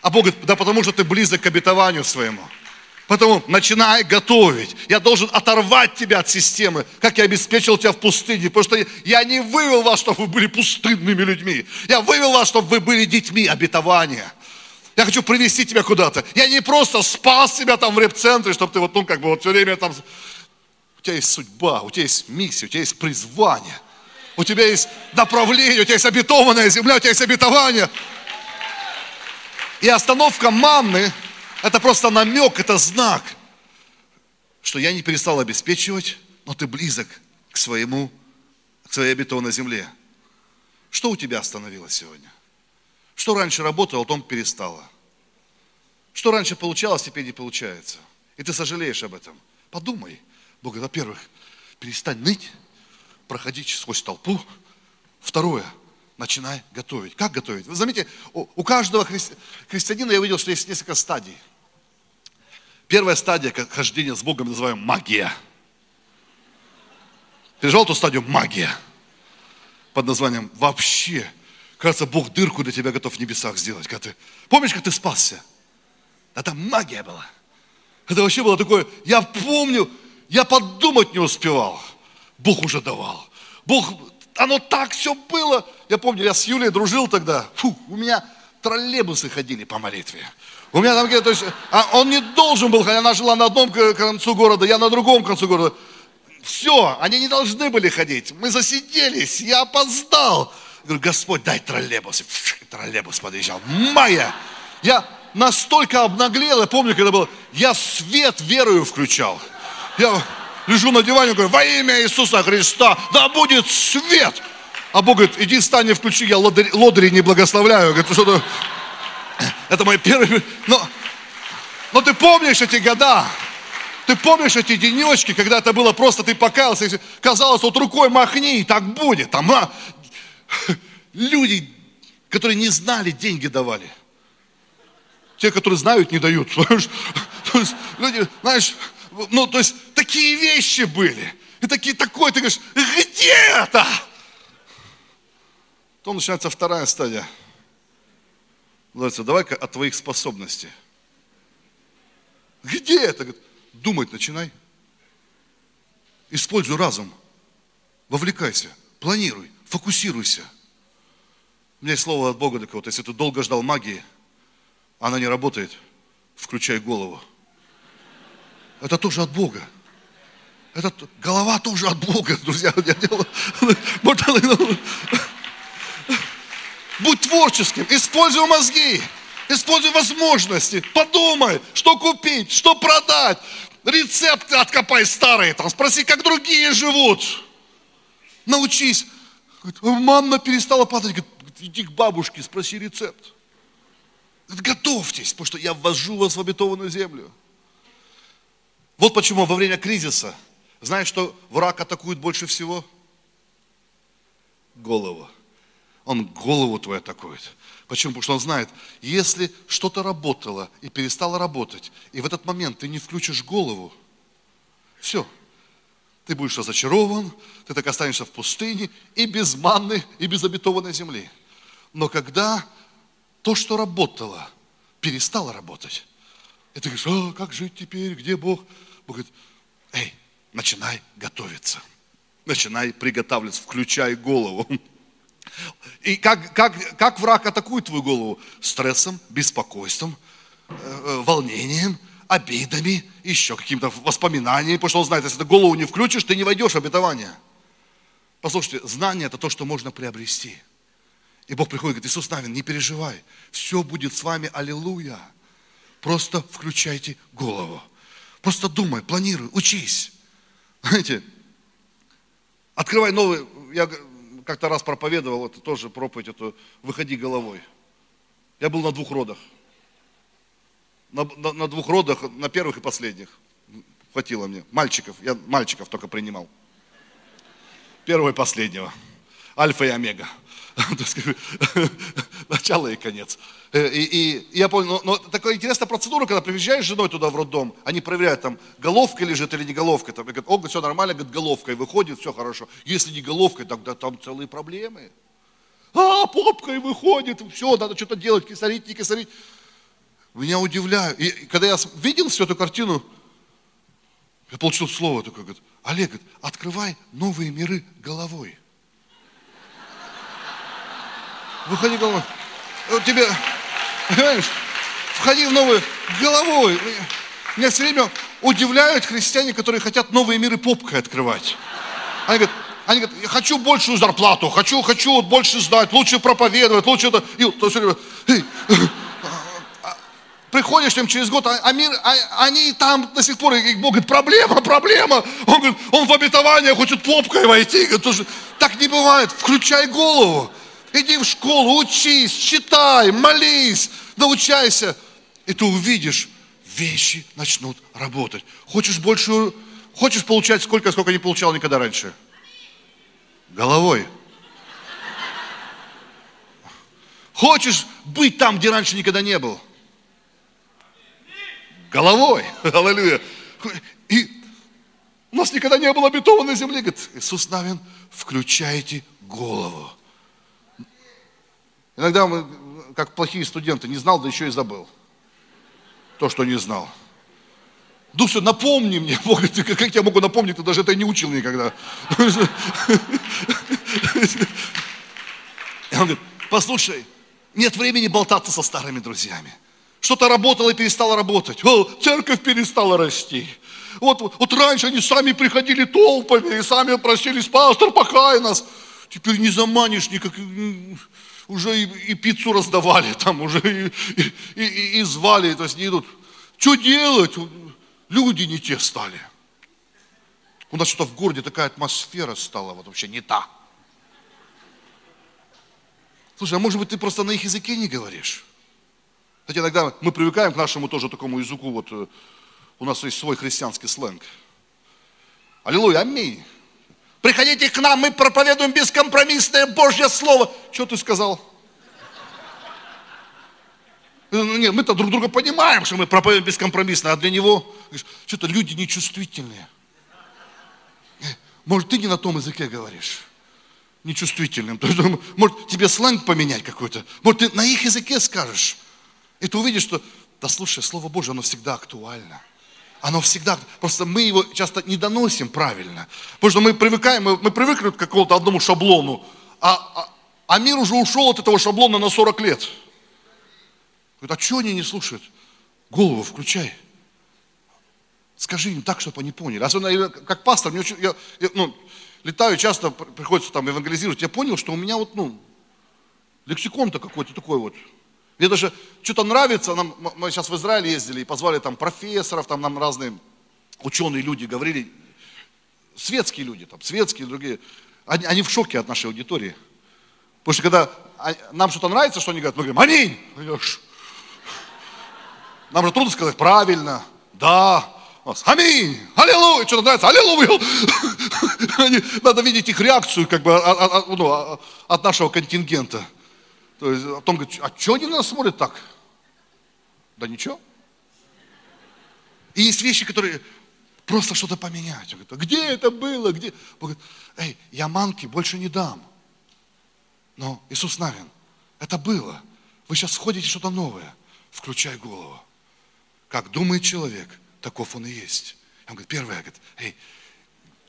Speaker 1: А Бог говорит, да потому что ты близок к обетованию своему. Поэтому начинай готовить. Я должен оторвать тебя от системы, как я обеспечил тебя в пустыне. Потому что я не вывел вас, чтобы вы были пустынными людьми. Я вывел вас, чтобы вы были детьми обетования. Я хочу привести тебя куда-то. Я не просто спас тебя там в реп-центре, чтобы ты вот, ну, как бы вот все время там... У тебя есть судьба, у тебя есть миссия, у тебя есть призвание. У тебя есть направление, у тебя есть обетованная земля, у тебя есть обетование. И остановка манны это просто намек, это знак, что я не перестал обеспечивать, но ты близок к своему, к своей обетованной земле. Что у тебя остановилось сегодня? Что раньше работало, а потом перестало? Что раньше получалось, теперь не получается? И ты сожалеешь об этом. Подумай. Бог, во-первых, перестань ныть, проходить сквозь толпу. Второе, начинай готовить. Как готовить? Вы заметите, у каждого христианина я видел, что есть несколько стадий. Первая стадия хождения с Богом называем магия. Переживал ту стадию магия под названием вообще. Кажется, Бог дырку для тебя готов в небесах сделать. Когда ты... Помнишь, как ты спасся? Это магия была. Это вообще было такое, я помню, я подумать не успевал. Бог уже давал. Бог, оно так все было. Я помню, я с Юлей дружил тогда. Фу, у меня троллейбусы ходили по молитве. У меня там, то есть, а он не должен был, хотя она жила на одном концу города, я на другом концу города. Все, они не должны были ходить. Мы засиделись, я опоздал. Я говорю, Господь, дай троллейбус. Троллейбус подъезжал. Моя. Я настолько обнаглел, я помню, когда был, я свет верою включал. Я лежу на диване, говорю, во имя Иисуса Христа, да будет свет. А Бог говорит, иди встань и включи, я лодыри, лодыри не благословляю. Говорит, что-то это мой первый... Но, но ты помнишь эти года? Ты помнишь эти денечки, когда это было просто, ты покаялся, и казалось, вот рукой махни, и так будет. Там, а, люди, которые не знали, деньги давали. Те, которые знают, не дают. То есть, люди, знаешь, ну, то есть, такие вещи были. И такие, такой, ты говоришь, где это? Потом начинается вторая стадия. Называется, давай-ка о твоих способностях. Где это? Думать начинай. Используй разум. Вовлекайся, планируй, фокусируйся. У меня есть слово от Бога такое, вот, если ты долго ждал магии, она не работает, включай голову. Это тоже от Бога. Это голова тоже от Бога, друзья. Я делаю, Будь творческим, используй мозги, используй возможности, подумай, что купить, что продать. Рецепты откопай старые, там, спроси, как другие живут. Научись. Мама перестала падать. Говорит, иди к бабушке, спроси рецепт. Готовьтесь, потому что я ввожу вас в обетованную землю. Вот почему во время кризиса, знаешь, что враг атакует больше всего? Голову он голову твою атакует. Почему? Потому что он знает, если что-то работало и перестало работать, и в этот момент ты не включишь голову, все, ты будешь разочарован, ты так останешься в пустыне и без манны, и без обетованной земли. Но когда то, что работало, перестало работать, и ты говоришь, а как жить теперь, где Бог? Бог говорит, эй, начинай готовиться, начинай приготавливаться, включай голову. И как, как, как враг атакует твою голову? Стрессом, беспокойством, э, э, волнением, обидами, еще какими-то воспоминаниями, потому что он знает, если ты голову не включишь, ты не войдешь в обетование. Послушайте, знание – это то, что можно приобрести. И Бог приходит и говорит, Иисус Навин, не переживай, все будет с вами, аллилуйя. Просто включайте голову. Просто думай, планируй, учись. Знаете, открывай новый, я как-то раз проповедовал, это тоже проповедь, эту «Выходи головой». Я был на двух родах. На, на, на двух родах, на первых и последних. Хватило мне. Мальчиков, я мальчиков только принимал. Первого и последнего. Альфа и омега. Начало и конец. Э, и, и я понял, но, но такая интересная процедура, когда приезжаешь с женой туда в роддом, они проверяют, там головка лежит или не головка. Там, говорят, о, все нормально, говорит, головкой выходит, все хорошо. Если не головкой, тогда там целые проблемы. А, попкой выходит, все, надо что-то делать, кисарить, не кисарить. Меня удивляю. И когда я видел всю эту картину, я получил слово такое, говорит, Олег, говорит, открывай новые миры головой. Выходи головой. Вот тебе, понимаешь, входи в новую головой. Меня все время удивляют христиане, которые хотят новые миры попкой открывать. Они говорят, они говорят, я хочу большую зарплату, хочу, хочу вот больше знать, лучше проповедовать, лучше это. И то все время, приходишь к через год, а, а мир, а, они там до сих пор, и Бог говорит, проблема, проблема. Он говорит, он в обетование хочет попкой войти. Говорит, так не бывает, включай голову. Иди в школу, учись, читай, молись, научайся. И ты увидишь, вещи начнут работать. Хочешь больше, хочешь получать сколько, сколько не получал никогда раньше? Головой. Хочешь быть там, где раньше никогда не был? Головой. Аллилуйя. И у нас никогда не было обетованной земли. Говорит, Иисус Навин, включайте голову. Иногда мы, как плохие студенты, не знал, да еще и забыл. То, что не знал. Дух все, напомни мне, Бог, ты, как я могу напомнить, ты даже это не учил никогда. И он говорит, послушай, нет времени болтаться со старыми друзьями. Что-то работало и перестало работать. О, церковь перестала расти. Вот, вот раньше они сами приходили толпами и сами просились, пастор, пахай нас. Теперь не заманишь никак, уже и, и пиццу раздавали там, уже и, и, и, и звали, то есть не идут. Что делать? Люди не те стали. У нас что-то в городе такая атмосфера стала вот вообще не та. Слушай, а может быть ты просто на их языке не говоришь? Хотя иногда мы привыкаем к нашему тоже такому языку, вот э, у нас есть свой христианский сленг. Аллилуйя, аминь. Приходите к нам, мы проповедуем бескомпромиссное Божье Слово. Что ты сказал? Ну, нет, мы-то друг друга понимаем, что мы проповедуем бескомпромиссно, а для него что-то люди нечувствительные. Может, ты не на том языке говоришь, нечувствительным. Может, тебе сленг поменять какой-то. Может, ты на их языке скажешь. И ты увидишь, что, да слушай, Слово Божье, оно всегда актуально. Оно всегда, просто мы его часто не доносим правильно. Потому что мы привыкаем, мы, мы привыкли к какому-то одному шаблону, а, а, а мир уже ушел от этого шаблона на 40 лет. Говорит, а что они не слушают? Голову включай. Скажи им так, чтобы они поняли. Особенно как пастор, мне очень, я, я, ну, летаю часто, приходится там евангелизировать. Я понял, что у меня вот, ну, лексикон-то какой-то такой вот. Мне даже что-то нравится, нам, мы сейчас в Израиле ездили и позвали там профессоров, там нам разные ученые люди говорили, светские люди, там, светские, другие, они, они в шоке от нашей аудитории. Потому что когда нам что-то нравится, что они говорят, мы говорим, аминь. Нам же трудно сказать правильно, да, аминь, аллилуйя, что-то нравится, аллилуйя. Надо видеть их реакцию как бы от, ну, от нашего контингента. То есть о том говорит, а что они на нас смотрят так? Да ничего. И есть вещи, которые просто что-то поменять. Он говорит, а где это было? Где? Он говорит, эй, я манки больше не дам. Но Иисус Навин, это было. Вы сейчас входите что-то новое. Включай голову. Как думает человек, таков он и есть. Он говорит, первое, говорит, эй,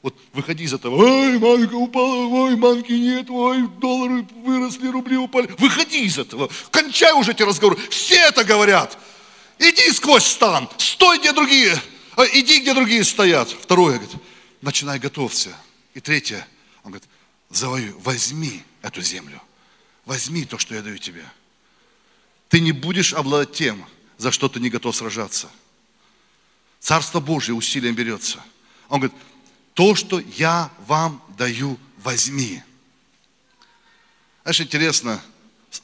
Speaker 1: вот выходи из этого, ой, манка упала, ой, манки нет, ой, доллары выросли, рубли упали. Выходи из этого, кончай уже эти разговоры. Все это говорят. Иди сквозь стан, стой, где другие, а, иди, где другие стоят. Второе, говорит, начинай готовься. И третье, он говорит, завоюй, возьми эту землю. Возьми то, что я даю тебе. Ты не будешь обладать тем, за что ты не готов сражаться. Царство Божье усилием берется. Он говорит, то, что я вам даю, возьми. Знаешь, интересно,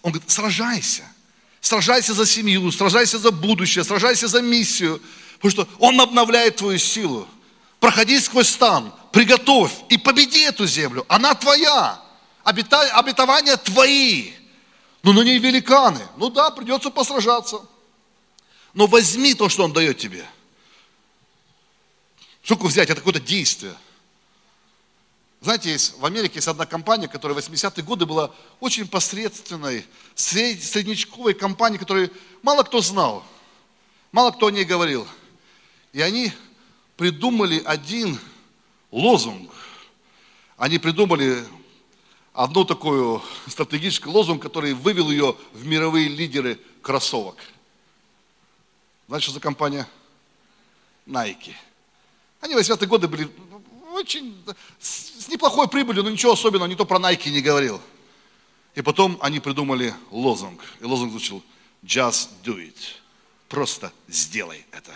Speaker 1: он говорит, сражайся. Сражайся за семью, сражайся за будущее, сражайся за миссию. Потому что он обновляет твою силу. Проходи сквозь стан, приготовь и победи эту землю. Она твоя. Обета, обетования твои. Но на ней великаны. Ну да, придется посражаться. Но возьми то, что он дает тебе. Сколько взять? Это какое-то действие. Знаете, есть, в Америке есть одна компания, которая в 80-е годы была очень посредственной, среднячковой компанией, которую мало кто знал, мало кто о ней говорил. И они придумали один лозунг. Они придумали одну такую стратегический лозунг, который вывел ее в мировые лидеры кроссовок. Знаете, что за компания? Nike. Они в 80-е годы были очень, с неплохой прибылью, но ничего особенного, никто про Nike не говорил. И потом они придумали лозунг. И лозунг звучал «Just do it». Просто сделай это.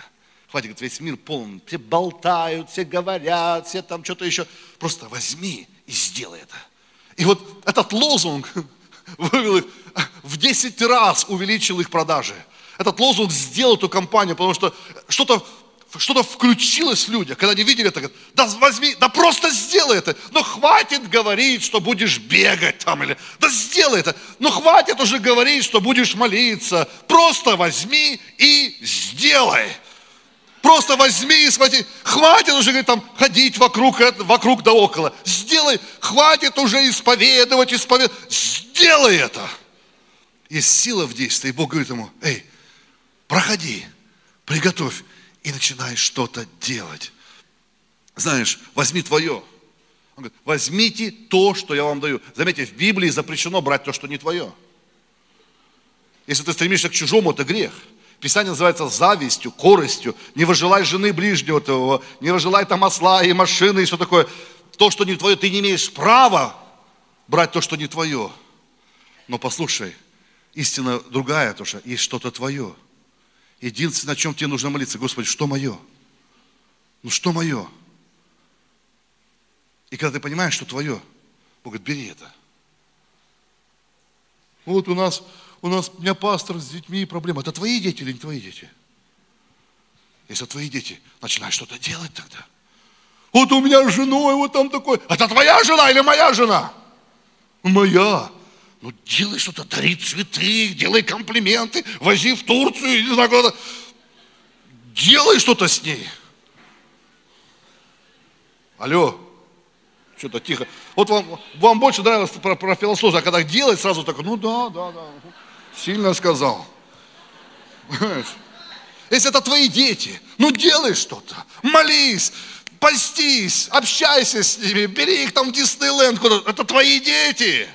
Speaker 1: Хватит, говорит, весь мир полон. Все болтают, все говорят, все там что-то еще. Просто возьми и сделай это. И вот этот лозунг вывел их, в 10 раз увеличил их продажи. Этот лозунг сделал эту компанию, потому что что-то что-то включилось в людях, когда они видели это, говорят, да возьми, да просто сделай это, но хватит говорить, что будешь бегать там, или, да сделай это, но хватит уже говорить, что будешь молиться, просто возьми и сделай. Просто возьми и схвати. Хватит уже говорит, там, ходить вокруг, вокруг да около. Сделай. Хватит уже исповедовать, исповедовать. Сделай это. Есть сила в действии. И Бог говорит ему, эй, проходи, приготовь и начинаешь что-то делать. Знаешь, возьми твое. Он говорит, возьмите то, что я вам даю. Заметьте, в Библии запрещено брать то, что не твое. Если ты стремишься к чужому, это грех. Писание называется завистью, коростью. Не выжелай жены ближнего твоего, не выжелай там осла и машины и все такое. То, что не твое, ты не имеешь права брать то, что не твое. Но послушай, истина другая, то что есть что-то твое. Единственное, о чем тебе нужно молиться, Господи, что мое? Ну что мое? И когда ты понимаешь, что твое, Бог говорит, бери это. Вот у нас, у нас, у меня пастор с детьми проблема. Это твои дети или не твои дети? Если твои дети, начинай что-то делать тогда. Вот у меня с женой вот там такой. Это твоя жена или моя жена? Моя. Ну, делай что-то, дари цветы, делай комплименты, вози в Турцию, не знаю куда. Делай что-то с ней. Алло, что-то тихо. Вот вам, вам больше нравилось про, про философию, а когда делать, сразу так, ну да, да, да, сильно сказал. Если это твои дети, ну делай что-то, молись, постись, общайся с ними, бери их там в Диснейленд, куда это твои дети.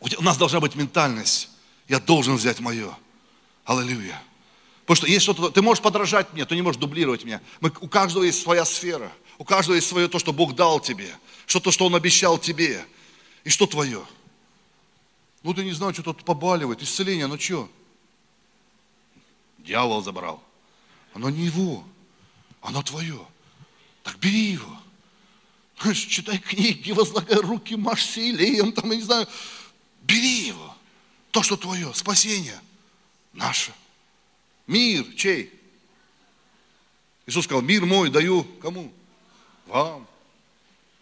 Speaker 1: У нас должна быть ментальность. Я должен взять мое. Аллилуйя. Потому что есть что-то, ты можешь подражать мне, ты не можешь дублировать меня. Мы, у каждого есть своя сфера. У каждого есть свое то, что Бог дал тебе. Что-то, что Он обещал тебе. И что твое? Ну, ты не знаешь, что тут побаливает. Исцеление, ну что? Дьявол забрал. Оно не его. Оно твое. Так бери его. Читай книги, возлагай руки, машься илеем, там, я не знаю, Бери его. То, что твое, спасение наше. Мир чей? Иисус сказал, мир мой даю кому? Вам.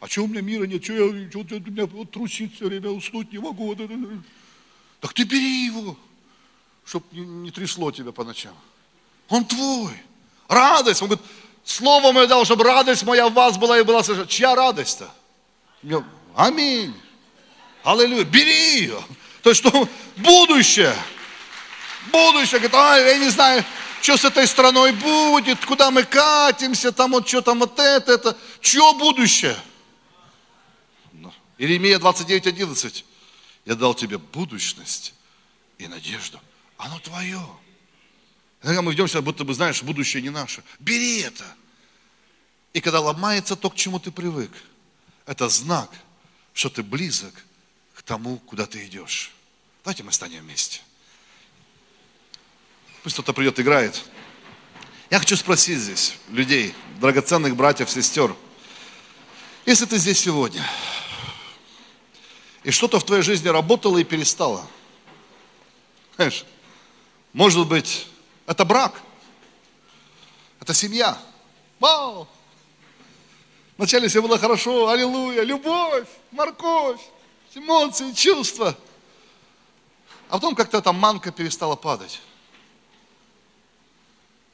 Speaker 1: А что у меня мира нет? Что я, что, у меня вот трусит все время, уснуть не могу. Так ты бери его, чтобы не, не трясло тебя по ночам. Он твой. Радость. Он говорит, слово мое дал, чтобы радость моя в вас была и была совершена. Чья радость-то? Аминь. Аллилуйя. Бери ее. То есть, что будущее. Будущее. Говорит, а, я не знаю, что с этой страной будет, куда мы катимся, там вот что там вот это, это. Чье будущее? Иеремия 29, 11. Я дал тебе будущность и надежду. Оно твое. Иногда мы ведем себя, будто бы, знаешь, будущее не наше. Бери это. И когда ломается то, к чему ты привык, это знак, что ты близок тому, куда ты идешь. Давайте мы станем вместе. Пусть кто-то придет, играет. Я хочу спросить здесь людей, драгоценных братьев, сестер, если ты здесь сегодня, и что-то в твоей жизни работало и перестало, знаешь, может быть, это брак, это семья. Вау! Вначале все было хорошо, аллилуйя, любовь, морковь, эмоции, чувства. А потом как-то эта манка перестала падать.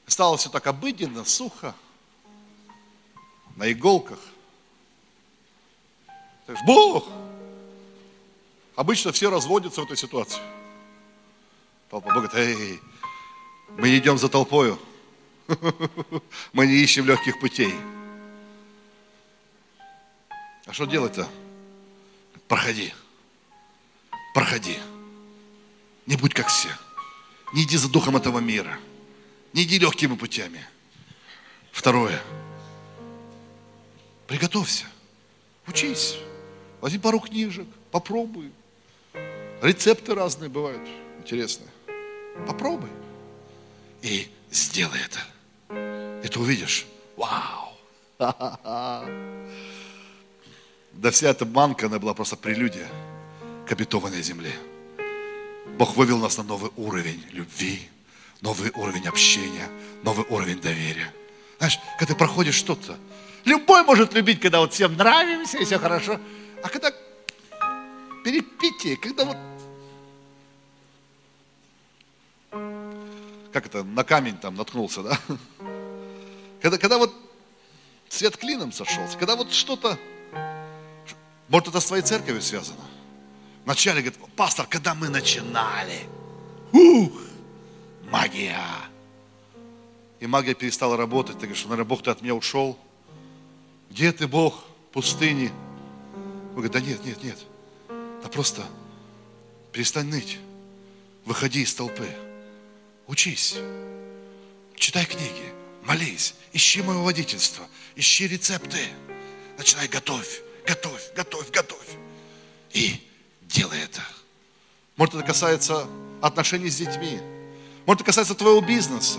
Speaker 1: Стало все так обыденно, сухо, на иголках. Ты Бог! Обычно все разводятся в этой ситуации. Толпа Бога говорит, эй, мы не идем за толпою. Мы не ищем легких путей. А что делать-то? Проходи. Проходи. Не будь как все. Не иди за духом этого мира. Не иди легкими путями. Второе. Приготовься. Учись. Возьми пару книжек. Попробуй. Рецепты разные бывают. Интересные. Попробуй. И сделай это. И ты увидишь. Вау. Да вся эта манка, она была просто прелюдия к обетованной земле. Бог вывел нас на новый уровень любви, новый уровень общения, новый уровень доверия. Знаешь, когда ты проходишь что-то, любой может любить, когда вот всем нравимся и все хорошо, а когда перепитие, когда вот как это, на камень там наткнулся, да? Когда, когда вот свет клином сошелся, когда вот что-то может, это с твоей церковью связано? Вначале говорит, пастор, когда мы начинали, ух, магия. И магия перестала работать. Ты говоришь, наверное, Бог, ты от меня ушел. Где ты, Бог, пустыни? Он говорит, да нет, нет, нет. Да просто перестань ныть. Выходи из толпы. Учись. Читай книги. Молись. Ищи мое водительство. Ищи рецепты. Начинай готовь готовь, готовь, готовь. И делай это. Может, это касается отношений с детьми. Может, это касается твоего бизнеса.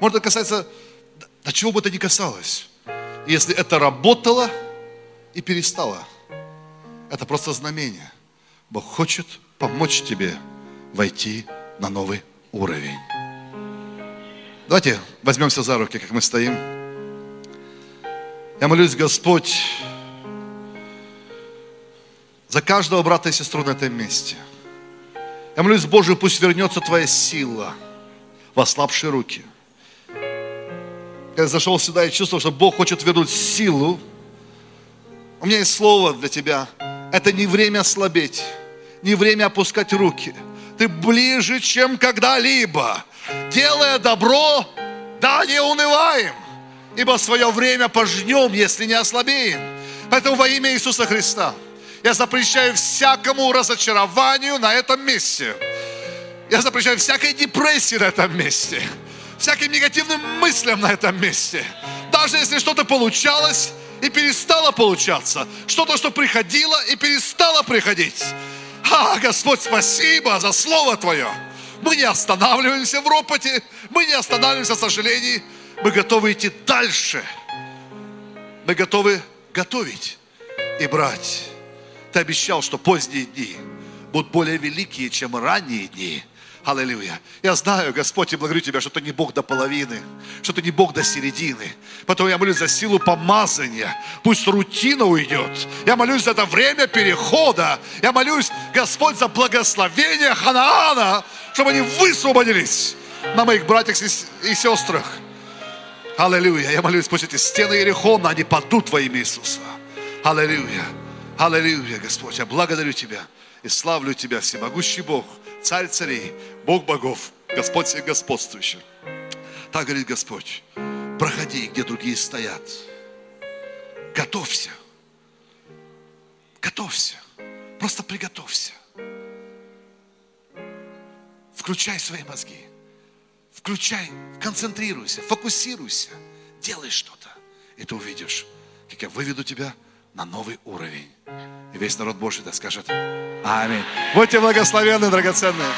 Speaker 1: Может, это касается, до чего бы это ни касалось. Если это работало и перестало, это просто знамение. Бог хочет помочь тебе войти на новый уровень. Давайте возьмемся за руки, как мы стоим. Я молюсь, Господь, за каждого брата и сестру на этом месте. Я молюсь, Боже, пусть вернется Твоя сила в ослабшие руки. Я зашел сюда и чувствовал, что Бог хочет вернуть силу. У меня есть слово для тебя. Это не время слабеть, не время опускать руки. Ты ближе, чем когда-либо. Делая добро, да не унываем, ибо свое время пожнем, если не ослабеем. Поэтому во имя Иисуса Христа – я запрещаю всякому разочарованию на этом месте. Я запрещаю всякой депрессии на этом месте. Всяким негативным мыслям на этом месте. Даже если что-то получалось и перестало получаться. Что-то, что приходило и перестало приходить. А, Господь, спасибо за Слово Твое. Мы не останавливаемся в ропоте, мы не останавливаемся в сожалении. Мы готовы идти дальше. Мы готовы готовить и брать. Ты обещал, что поздние дни будут более великие, чем ранние дни. Аллилуйя. Я знаю, Господь, и благодарю Тебя, что Ты не Бог до половины, что Ты не Бог до середины. Поэтому я молюсь за силу помазания. Пусть рутина уйдет. Я молюсь за это время перехода. Я молюсь, Господь, за благословение Ханаана, чтобы они высвободились на моих братьях и сестрах. Аллилуйя. Я молюсь, пусть эти стены Иерихона, они падут во имя Иисуса. Аллилуйя. Аллилуйя, Господь, я благодарю Тебя и славлю Тебя, всемогущий Бог, Царь царей, Бог богов, Господь всех господствующих. Так говорит Господь, проходи, где другие стоят. Готовься. Готовься. Просто приготовься. Включай свои мозги. Включай, концентрируйся, фокусируйся, делай что-то. И ты увидишь, как я выведу тебя на новый уровень. И весь народ Божий да скажет Аминь. Будьте благословенны, драгоценные.